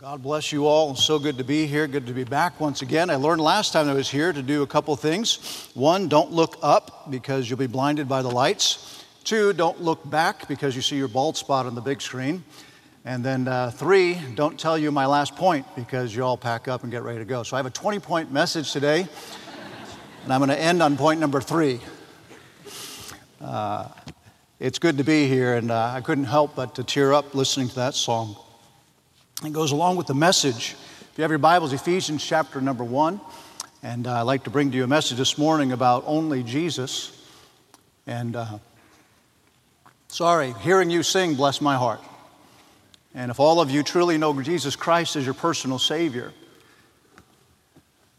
God bless you all. So good to be here. Good to be back once again. I learned last time I was here to do a couple things. One, don't look up because you'll be blinded by the lights. Two, don't look back because you see your bald spot on the big screen. And then uh, three, don't tell you my last point because you all pack up and get ready to go. So I have a 20 point message today, and I'm going to end on point number three. Uh, it's good to be here, and uh, I couldn't help but to tear up listening to that song. It goes along with the message. If you have your Bibles, Ephesians chapter number one, and uh, I'd like to bring to you a message this morning about only Jesus. And uh, sorry, hearing you sing bless my heart. And if all of you truly know Jesus Christ as your personal Savior,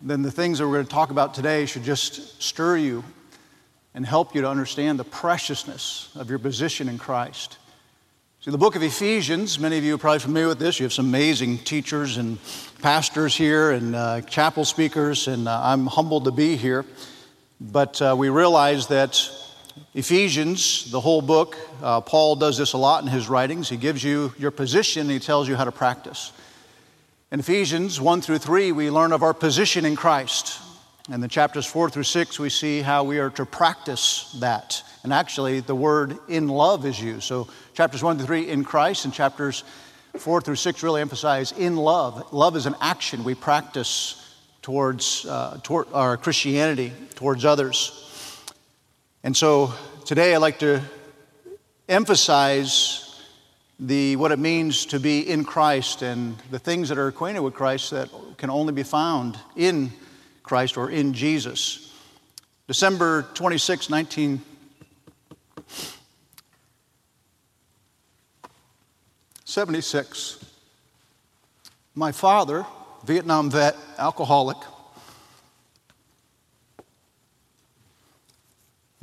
then the things that we're going to talk about today should just stir you and help you to understand the preciousness of your position in Christ. See, the book of Ephesians, many of you are probably familiar with this. You have some amazing teachers and pastors here and uh, chapel speakers, and uh, I'm humbled to be here. But uh, we realize that Ephesians, the whole book, uh, Paul does this a lot in his writings. He gives you your position and he tells you how to practice. In Ephesians 1 through 3, we learn of our position in Christ. And the chapters 4 through 6, we see how we are to practice that. And actually, the word in love is used. So, chapters 1 through 3, in Christ, and chapters 4 through 6 really emphasize in love. Love is an action we practice towards uh, toward our Christianity, towards others. And so, today I'd like to emphasize the, what it means to be in Christ and the things that are acquainted with Christ that can only be found in Christ or in Jesus. December 26, 1976. My father, Vietnam vet, alcoholic,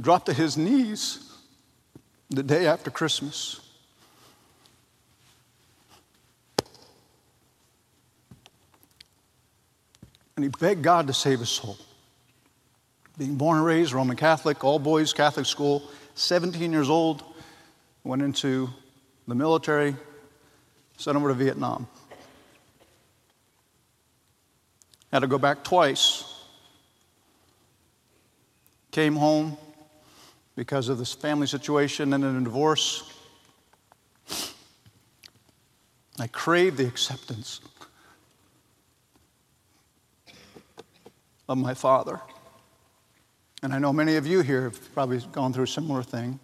dropped to his knees the day after Christmas. and he begged God to save his soul. Being born and raised Roman Catholic, all boys Catholic school, 17 years old, went into the military, sent over to Vietnam. Had to go back twice. Came home because of this family situation and a divorce. I craved the acceptance of my father. And I know many of you here have probably gone through a similar thing.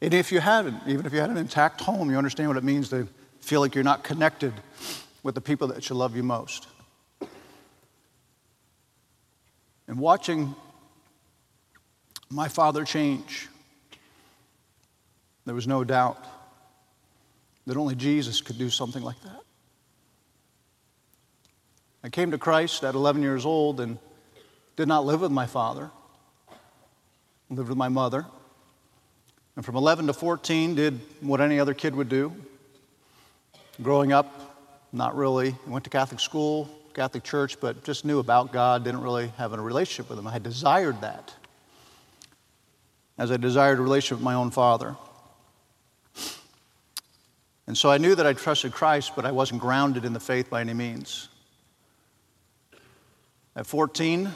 And if you haven't, even if you had an intact home, you understand what it means to feel like you're not connected with the people that should love you most. And watching my father change, there was no doubt that only Jesus could do something like that. I came to Christ at 11 years old and did not live with my father. Lived with my mother. And from 11 to 14, did what any other kid would do. Growing up, not really. Went to Catholic school, Catholic church, but just knew about God, didn't really have a relationship with Him. I had desired that, as I desired a relationship with my own father. And so I knew that I trusted Christ, but I wasn't grounded in the faith by any means. At 14,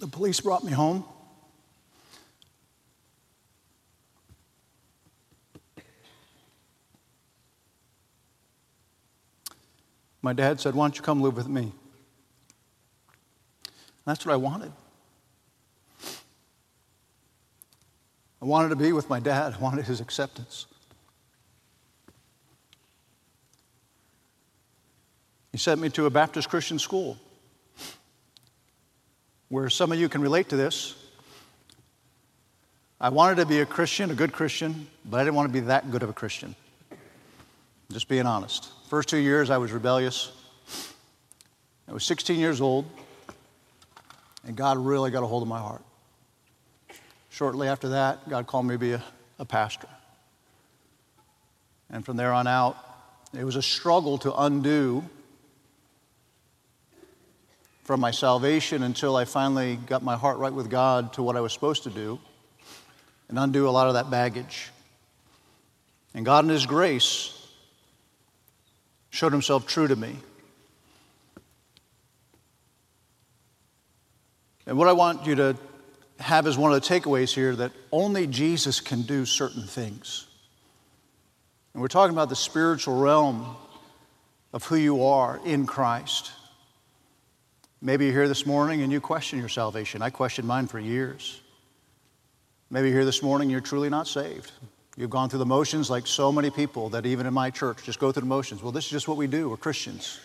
the police brought me home. My dad said, Why don't you come live with me? That's what I wanted. I wanted to be with my dad, I wanted his acceptance. He sent me to a Baptist Christian school where some of you can relate to this. I wanted to be a Christian, a good Christian, but I didn't want to be that good of a Christian. Just being honest. First two years, I was rebellious. I was 16 years old, and God really got a hold of my heart. Shortly after that, God called me to be a, a pastor. And from there on out, it was a struggle to undo from my salvation until I finally got my heart right with God to what I was supposed to do and undo a lot of that baggage. And God, in His grace, showed Himself true to me. And what I want you to have as one of the takeaways here that only Jesus can do certain things. And we're talking about the spiritual realm of who you are in Christ. Maybe you're here this morning and you question your salvation. I questioned mine for years. Maybe you're here this morning and you're truly not saved. You've gone through the motions like so many people that even in my church just go through the motions. Well, this is just what we do. We're Christians.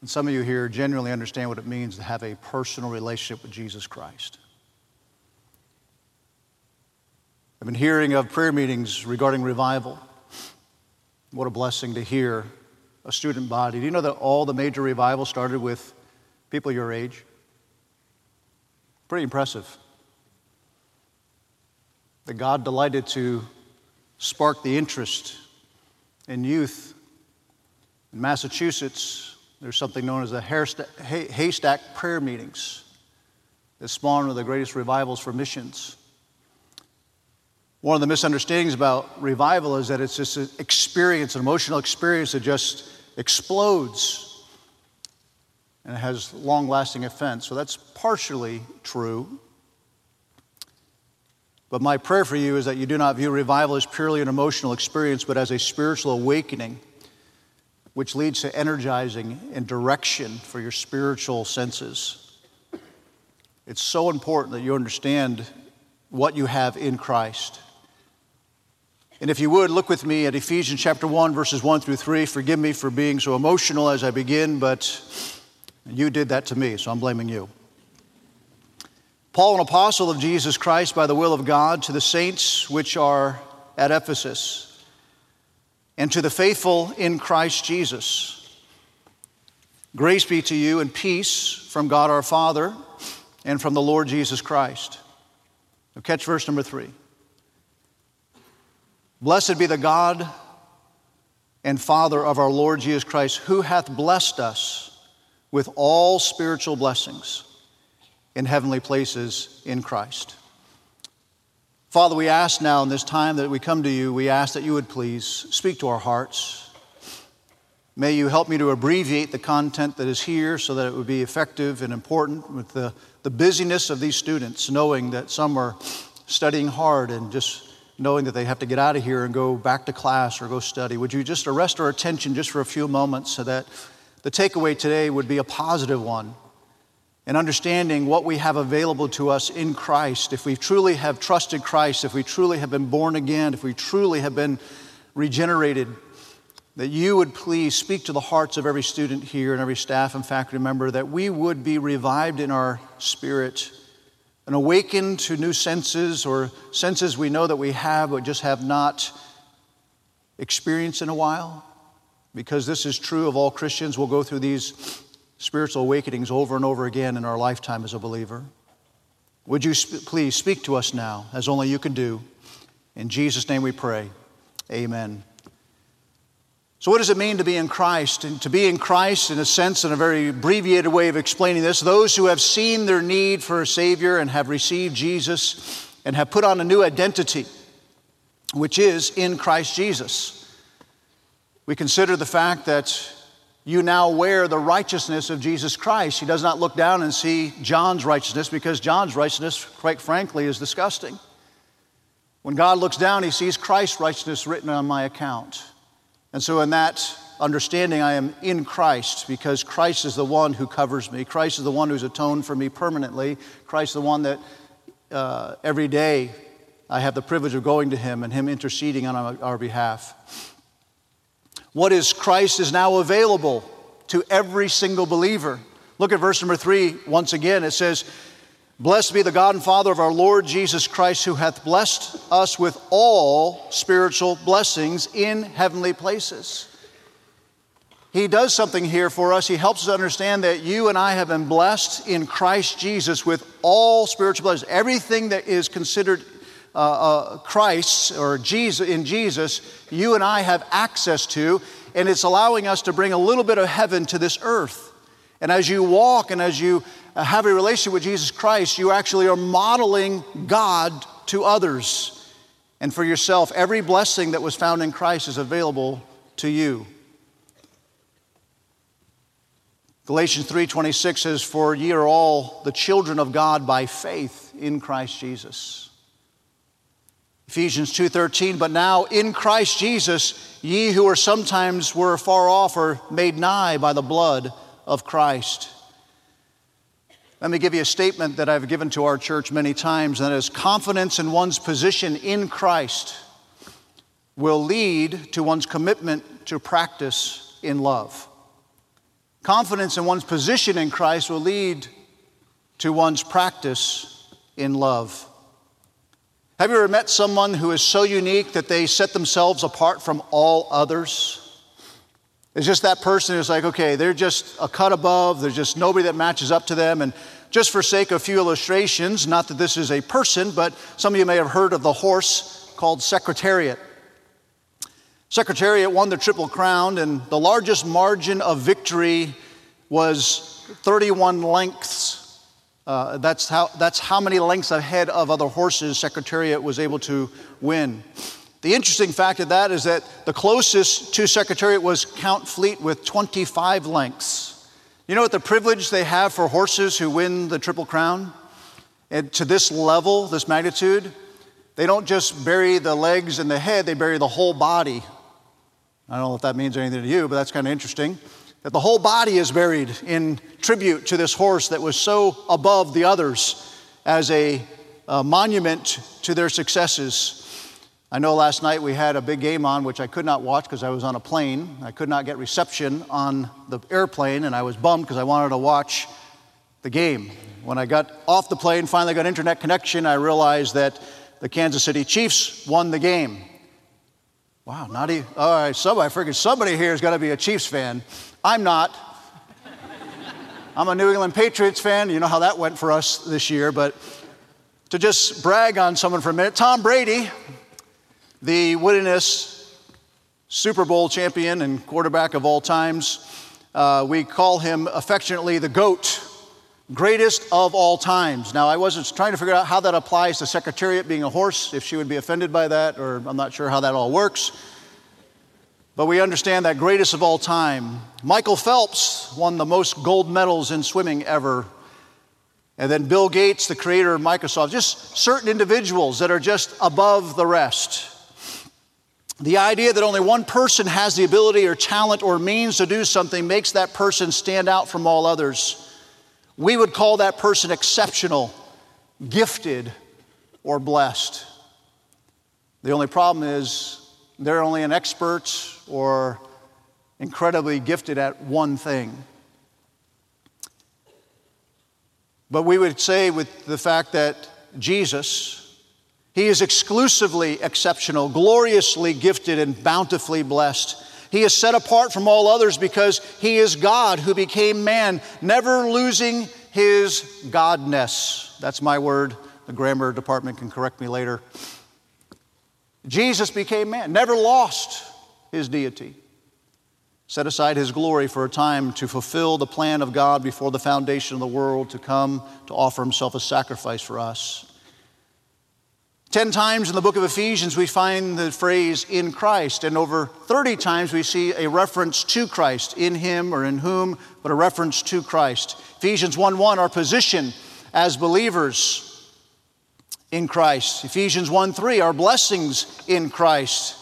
And some of you here genuinely understand what it means to have a personal relationship with Jesus Christ. I've been hearing of prayer meetings regarding revival. What a blessing to hear a student body. Do you know that all the major revivals started with people your age? Pretty impressive. That God delighted to spark the interest in youth. In Massachusetts, there's something known as the haystack prayer meetings that spawned one of the greatest revivals for missions. One of the misunderstandings about revival is that it's this experience, an emotional experience that just explodes and it has long lasting effects. So that's partially true. But my prayer for you is that you do not view revival as purely an emotional experience, but as a spiritual awakening which leads to energizing and direction for your spiritual senses. It's so important that you understand what you have in Christ. And if you would, look with me at Ephesians chapter 1, verses 1 through 3. Forgive me for being so emotional as I begin, but you did that to me, so I'm blaming you. Paul, an apostle of Jesus Christ by the will of God, to the saints which are at Ephesus and to the faithful in Christ Jesus. Grace be to you and peace from God our Father and from the Lord Jesus Christ. Now catch verse number three. Blessed be the God and Father of our Lord Jesus Christ, who hath blessed us with all spiritual blessings in heavenly places in Christ. Father, we ask now in this time that we come to you, we ask that you would please speak to our hearts. May you help me to abbreviate the content that is here so that it would be effective and important with the, the busyness of these students, knowing that some are studying hard and just knowing that they have to get out of here and go back to class or go study. Would you just arrest our attention just for a few moments so that the takeaway today would be a positive one? and understanding what we have available to us in Christ, if we truly have trusted Christ, if we truly have been born again, if we truly have been regenerated, that you would please speak to the hearts of every student here and every staff and faculty member, that we would be revived in our spirit and awakened to new senses or senses we know that we have but just have not experienced in a while. Because this is true of all Christians, we'll go through these spiritual awakenings over and over again in our lifetime as a believer. Would you sp- please speak to us now, as only you can do? In Jesus' name we pray. Amen. So, what does it mean to be in Christ? And to be in Christ, in a sense, in a very abbreviated way of explaining this, those who have seen their need for a Savior and have received Jesus and have put on a new identity, which is in Christ Jesus. We consider the fact that you now wear the righteousness of Jesus Christ. He does not look down and see John's righteousness because John's righteousness, quite frankly, is disgusting. When God looks down, he sees Christ's righteousness written on my account. And so, in that understanding, I am in Christ because Christ is the one who covers me. Christ is the one who's atoned for me permanently. Christ is the one that uh, every day I have the privilege of going to him and him interceding on our, our behalf. What is Christ is now available to every single believer. Look at verse number three once again. It says, Blessed be the God and Father of our Lord Jesus Christ, who hath blessed us with all spiritual blessings in heavenly places. He does something here for us. He helps us understand that you and I have been blessed in Christ Jesus with all spiritual blessings. Everything that is considered uh, uh, Christ's or Jesus in Jesus, you and I have access to, and it's allowing us to bring a little bit of heaven to this earth. And as you walk and as you uh, have a relationship with Jesus Christ, you actually are modeling God to others. And for yourself, every blessing that was found in Christ is available to you. Galatians 3:26 says for ye are all the children of God by faith in Christ Jesus. Ephesians 2:13 but now in Christ Jesus ye who are sometimes were far off are made nigh by the blood of Christ. Let me give you a statement that I've given to our church many times, that is confidence in one's position in Christ will lead to one's commitment to practice in love. Confidence in one's position in Christ will lead to one's practice in love. Have you ever met someone who is so unique that they set themselves apart from all others? It's just that person who's like, okay, they're just a cut above, there's just nobody that matches up to them. And just for sake of a few illustrations, not that this is a person, but some of you may have heard of the horse called Secretariat. Secretariat won the Triple Crown, and the largest margin of victory was 31 lengths. Uh, that's, how, that's how many lengths ahead of other horses Secretariat was able to win. The interesting fact of that is that the closest to Secretariat was Count Fleet with 25 lengths. You know what the privilege they have for horses who win the Triple Crown? And to this level, this magnitude, they don't just bury the legs and the head, they bury the whole body. I don't know if that means anything to you, but that's kind of interesting. That the whole body is buried in tribute to this horse that was so above the others as a, a monument to their successes. I know last night we had a big game on, which I could not watch because I was on a plane. I could not get reception on the airplane, and I was bummed because I wanted to watch the game. When I got off the plane, finally got internet connection, I realized that the Kansas City Chiefs won the game. Wow, not even, all right, somebody, I figured somebody here has got to be a Chiefs fan. I'm not. I'm a New England Patriots fan. You know how that went for us this year, but to just brag on someone for a minute, Tom Brady, the winningest Super Bowl champion and quarterback of all times. Uh, we call him affectionately the GOAT, greatest of all times. Now, I wasn't trying to figure out how that applies to Secretariat being a horse, if she would be offended by that, or I'm not sure how that all works. But we understand that greatest of all time. Michael Phelps won the most gold medals in swimming ever. And then Bill Gates, the creator of Microsoft, just certain individuals that are just above the rest. The idea that only one person has the ability or talent or means to do something makes that person stand out from all others. We would call that person exceptional, gifted, or blessed. The only problem is they're only an expert or incredibly gifted at one thing. But we would say, with the fact that Jesus, he is exclusively exceptional, gloriously gifted, and bountifully blessed. He is set apart from all others because he is God who became man, never losing his godness. That's my word. The grammar department can correct me later. Jesus became man, never lost his deity. Set aside his glory for a time to fulfill the plan of God before the foundation of the world to come to offer himself a sacrifice for us. Ten times in the book of Ephesians, we find the phrase in Christ, and over 30 times we see a reference to Christ, in Him or in whom, but a reference to Christ. Ephesians 1 1, our position as believers in Christ. Ephesians 1 3, our blessings in Christ.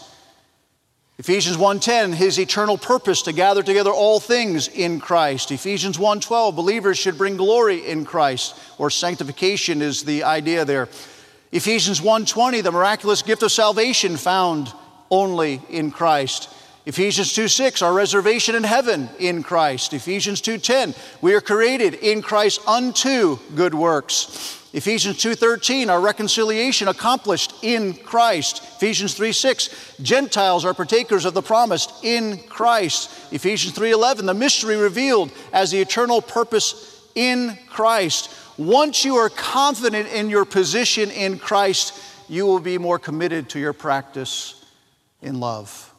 Ephesians 1:10 his eternal purpose to gather together all things in Christ. Ephesians 1:12 believers should bring glory in Christ or sanctification is the idea there. Ephesians 1:20 the miraculous gift of salvation found only in Christ. Ephesians 2:6, our reservation in heaven in Christ. Ephesians 2:10, we are created in Christ unto good works. Ephesians 2:13 our reconciliation accomplished in Christ. Ephesians 3:6 Gentiles are partakers of the promised in Christ. Ephesians 3:11 the mystery revealed as the eternal purpose in Christ. Once you are confident in your position in Christ, you will be more committed to your practice in love.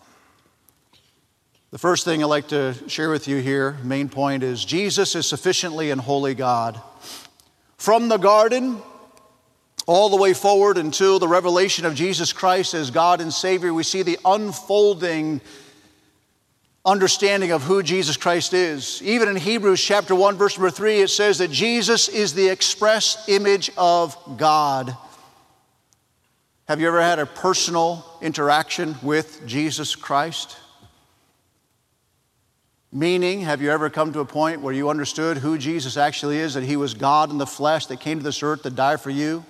The first thing I'd like to share with you here, main point is Jesus is sufficiently and wholly God. From the garden all the way forward until the revelation of Jesus Christ as God and Savior, we see the unfolding understanding of who Jesus Christ is. Even in Hebrews chapter 1 verse number 3 it says that Jesus is the express image of God. Have you ever had a personal interaction with Jesus Christ? Meaning, have you ever come to a point where you understood who Jesus actually is, that he was God in the flesh that came to this earth to die for you?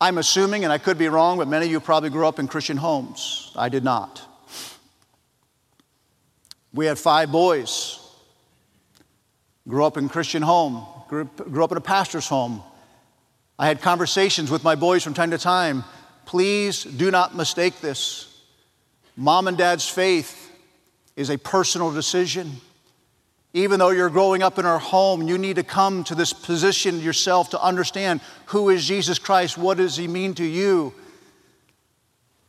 I'm assuming, and I could be wrong, but many of you probably grew up in Christian homes. I did not. We had five boys. Grew up in Christian home, grew, grew up in a pastor's home. I had conversations with my boys from time to time. Please do not mistake this. Mom and dad's faith is a personal decision. Even though you're growing up in our home, you need to come to this position yourself to understand who is Jesus Christ, what does he mean to you,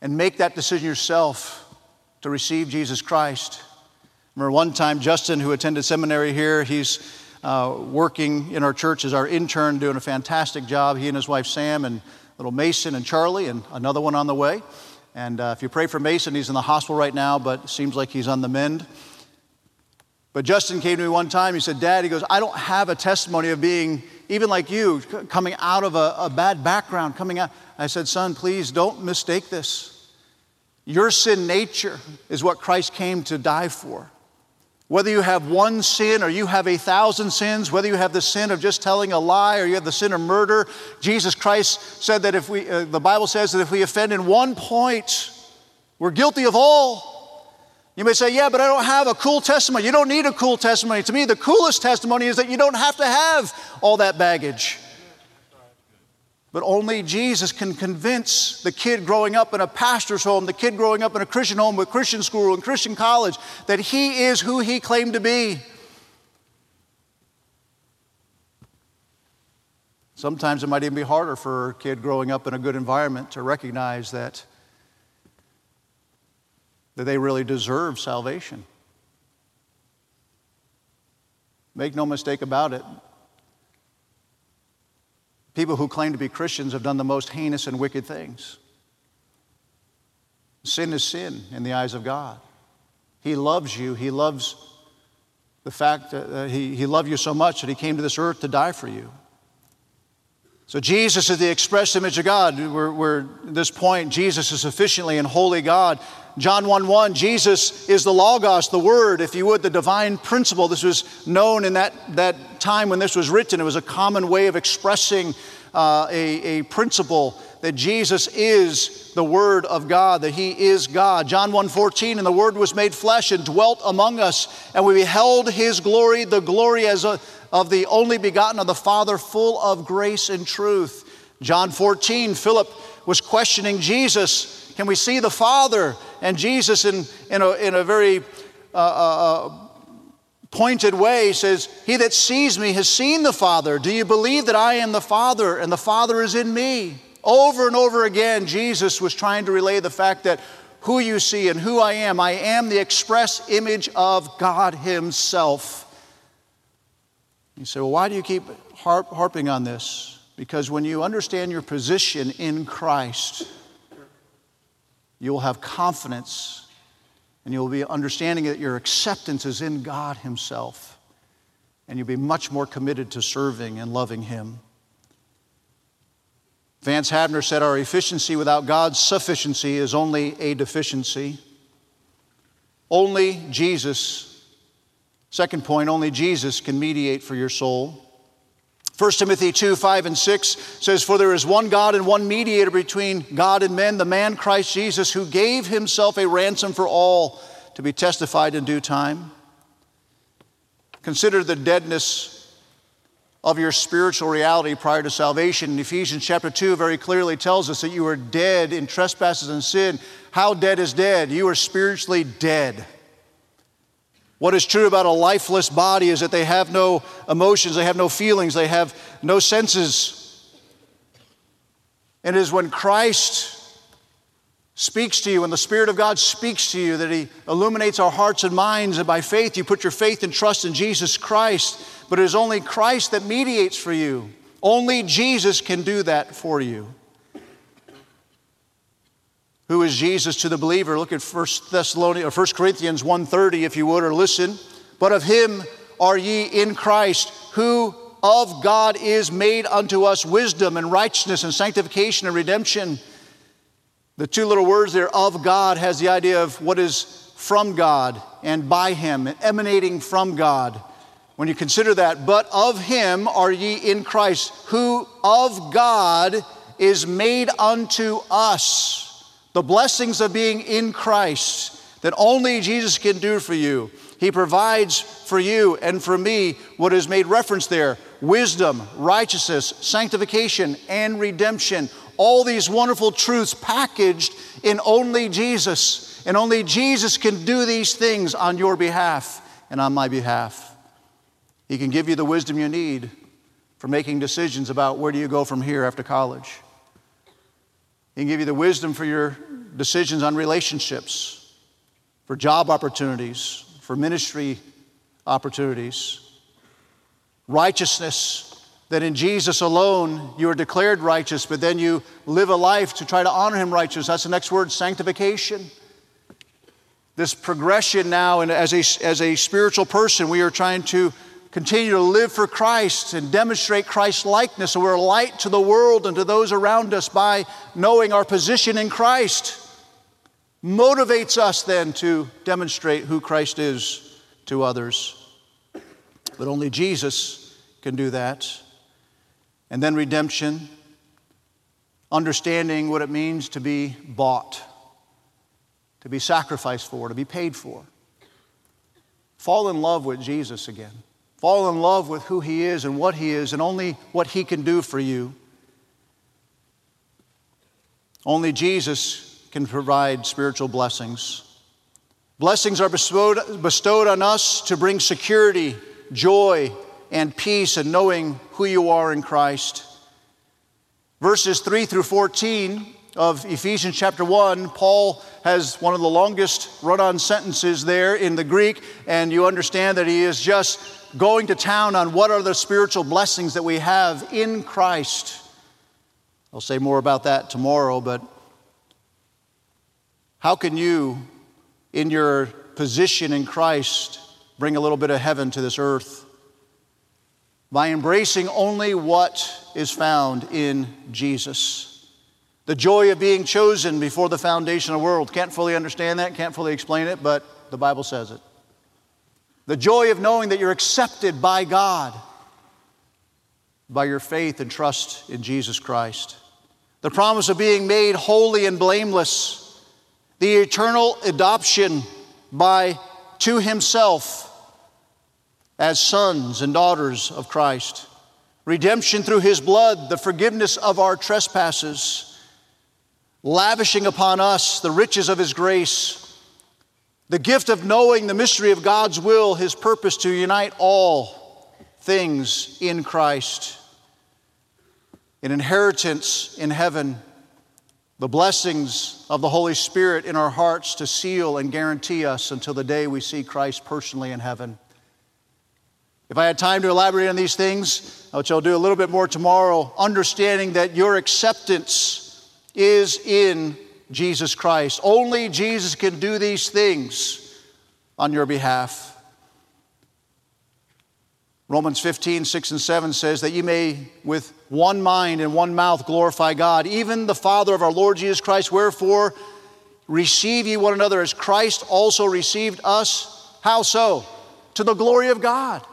and make that decision yourself to receive Jesus Christ. Remember one time, Justin, who attended seminary here, he's uh, working in our church as our intern, doing a fantastic job. He and his wife Sam, and little Mason and Charlie, and another one on the way. And uh, if you pray for Mason, he's in the hospital right now, but seems like he's on the mend. But Justin came to me one time. He said, Dad, he goes, I don't have a testimony of being, even like you, coming out of a, a bad background, coming out. I said, Son, please don't mistake this. Your sin nature is what Christ came to die for. Whether you have one sin or you have a thousand sins, whether you have the sin of just telling a lie or you have the sin of murder, Jesus Christ said that if we, uh, the Bible says that if we offend in one point, we're guilty of all. You may say, yeah, but I don't have a cool testimony. You don't need a cool testimony. To me, the coolest testimony is that you don't have to have all that baggage. But only Jesus can convince the kid growing up in a pastor's home, the kid growing up in a Christian home with Christian school and Christian college, that he is who he claimed to be. Sometimes it might even be harder for a kid growing up in a good environment to recognize that, that they really deserve salvation. Make no mistake about it, People who claim to be Christians have done the most heinous and wicked things. Sin is sin in the eyes of God. He loves you. He loves the fact that he, he loved you so much that he came to this earth to die for you. So Jesus is the express image of God. We're, we're at this point, Jesus is sufficiently and wholly God. John 1 1, Jesus is the Logos, the Word, if you would, the divine principle. This was known in that, that time when this was written. It was a common way of expressing uh, a, a principle that Jesus is the Word of God, that He is God. John 1 14, and the Word was made flesh and dwelt among us, and we beheld His glory, the glory as a, of the only begotten of the Father, full of grace and truth. John 14, Philip was questioning Jesus can we see the Father? And Jesus, in, in, a, in a very uh, uh, uh, pointed way, says, He that sees me has seen the Father. Do you believe that I am the Father and the Father is in me? Over and over again, Jesus was trying to relay the fact that who you see and who I am, I am the express image of God Himself. You say, well, why do you keep harp, harping on this? Because when you understand your position in Christ, you will have confidence and you'll be understanding that your acceptance is in God Himself. And you'll be much more committed to serving and loving Him. Vance Havner said, Our efficiency without God's sufficiency is only a deficiency. Only Jesus, second point, only Jesus can mediate for your soul. 1 Timothy 2 5 and 6 says, For there is one God and one mediator between God and men, the man Christ Jesus, who gave himself a ransom for all to be testified in due time. Consider the deadness of your spiritual reality prior to salvation. Ephesians chapter 2 very clearly tells us that you are dead in trespasses and sin. How dead is dead? You are spiritually dead. What is true about a lifeless body is that they have no emotions, they have no feelings, they have no senses. And it is when Christ speaks to you, when the Spirit of God speaks to you, that He illuminates our hearts and minds, and by faith you put your faith and trust in Jesus Christ. But it is only Christ that mediates for you. Only Jesus can do that for you. Who is Jesus to the believer? Look at 1 Thessalonians or 1 Corinthians 1:30 if you would or listen. But of him are ye in Christ, who of God is made unto us wisdom and righteousness and sanctification and redemption. The two little words there, of God, has the idea of what is from God and by Him, and emanating from God. When you consider that, but of Him are ye in Christ, who of God is made unto us the blessings of being in Christ that only Jesus can do for you. He provides for you and for me what is made reference there wisdom, righteousness, sanctification, and redemption. All these wonderful truths packaged in only Jesus. And only Jesus can do these things on your behalf and on my behalf. He can give you the wisdom you need for making decisions about where do you go from here after college. He can give you the wisdom for your decisions on relationships, for job opportunities, for ministry opportunities. Righteousness, that in Jesus alone you are declared righteous, but then you live a life to try to honor Him righteous. That's the next word, sanctification. This progression now, and as a, as a spiritual person, we are trying to continue to live for Christ and demonstrate Christ's likeness. So we're a light to the world and to those around us by knowing our position in Christ. Motivates us then to demonstrate who Christ is to others. But only Jesus can do that. And then redemption, understanding what it means to be bought, to be sacrificed for, to be paid for. Fall in love with Jesus again. Fall in love with who He is and what He is and only what He can do for you. Only Jesus can provide spiritual blessings. Blessings are bestowed, bestowed on us to bring security, joy, and peace in knowing who you are in Christ. Verses 3 through 14 of Ephesians chapter 1, Paul has one of the longest run on sentences there in the Greek, and you understand that he is just going to town on what are the spiritual blessings that we have in Christ. I'll say more about that tomorrow, but how can you, in your position in Christ, bring a little bit of heaven to this earth? By embracing only what is found in Jesus. The joy of being chosen before the foundation of the world. Can't fully understand that, can't fully explain it, but the Bible says it. The joy of knowing that you're accepted by God by your faith and trust in Jesus Christ. The promise of being made holy and blameless. The eternal adoption by to himself as sons and daughters of Christ. Redemption through his blood, the forgiveness of our trespasses lavishing upon us the riches of His grace, the gift of knowing the mystery of God's will, His purpose to unite all things in Christ, an inheritance in heaven, the blessings of the Holy Spirit in our hearts to seal and guarantee us until the day we see Christ personally in heaven. If I had time to elaborate on these things, which I'll do a little bit more tomorrow, understanding that your acceptance is in Jesus Christ. Only Jesus can do these things on your behalf. Romans 15, 6 and 7 says that you may with one mind and one mouth glorify God, even the Father of our Lord Jesus Christ. Wherefore, receive ye one another as Christ also received us. How so? To the glory of God.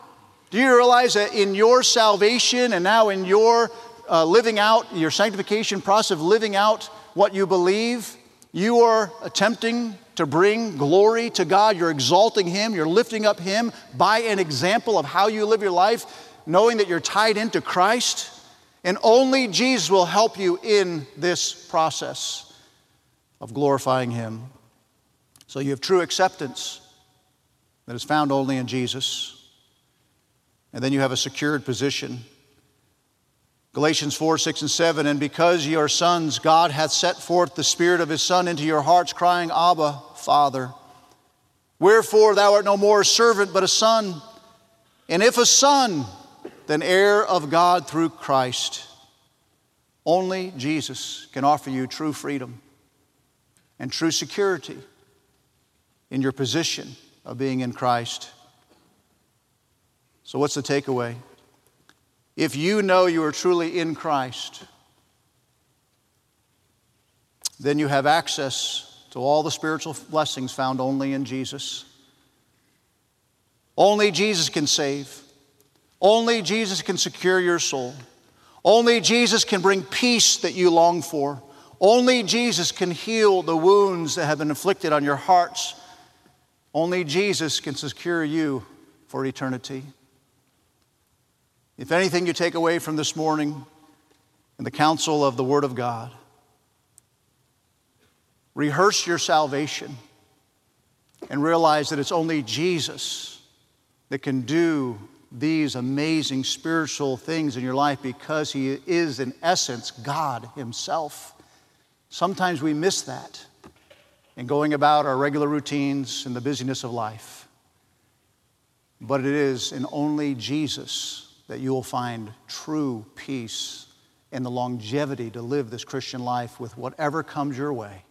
Do you realize that in your salvation and now in your uh, living out, your sanctification process of living out what you believe, you are attempting to bring glory to God. You're exalting Him, you're lifting up Him by an example of how you live your life, knowing that you're tied into Christ. And only Jesus will help you in this process of glorifying Him. So you have true acceptance that is found only in Jesus. And then you have a secured position. Galatians 4, 6, and 7. And because ye are sons, God hath set forth the Spirit of His Son into your hearts, crying, Abba, Father. Wherefore thou art no more a servant, but a son. And if a son, then heir of God through Christ. Only Jesus can offer you true freedom and true security in your position of being in Christ. So, what's the takeaway? If you know you are truly in Christ, then you have access to all the spiritual blessings found only in Jesus. Only Jesus can save. Only Jesus can secure your soul. Only Jesus can bring peace that you long for. Only Jesus can heal the wounds that have been inflicted on your hearts. Only Jesus can secure you for eternity. If anything you take away from this morning in the counsel of the Word of God, rehearse your salvation and realize that it's only Jesus that can do these amazing spiritual things in your life because He is, in essence, God Himself. Sometimes we miss that in going about our regular routines and the busyness of life. But it is in only Jesus that you will find true peace and the longevity to live this Christian life with whatever comes your way.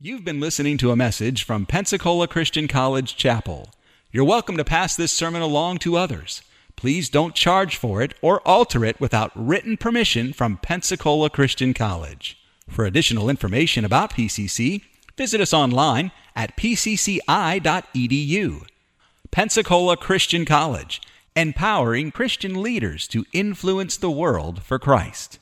You've been listening to a message from Pensacola Christian College Chapel. You're welcome to pass this sermon along to others. Please don't charge for it or alter it without written permission from Pensacola Christian College. For additional information about PCC, visit us online at pcci.edu. Pensacola Christian College empowering Christian leaders to influence the world for Christ.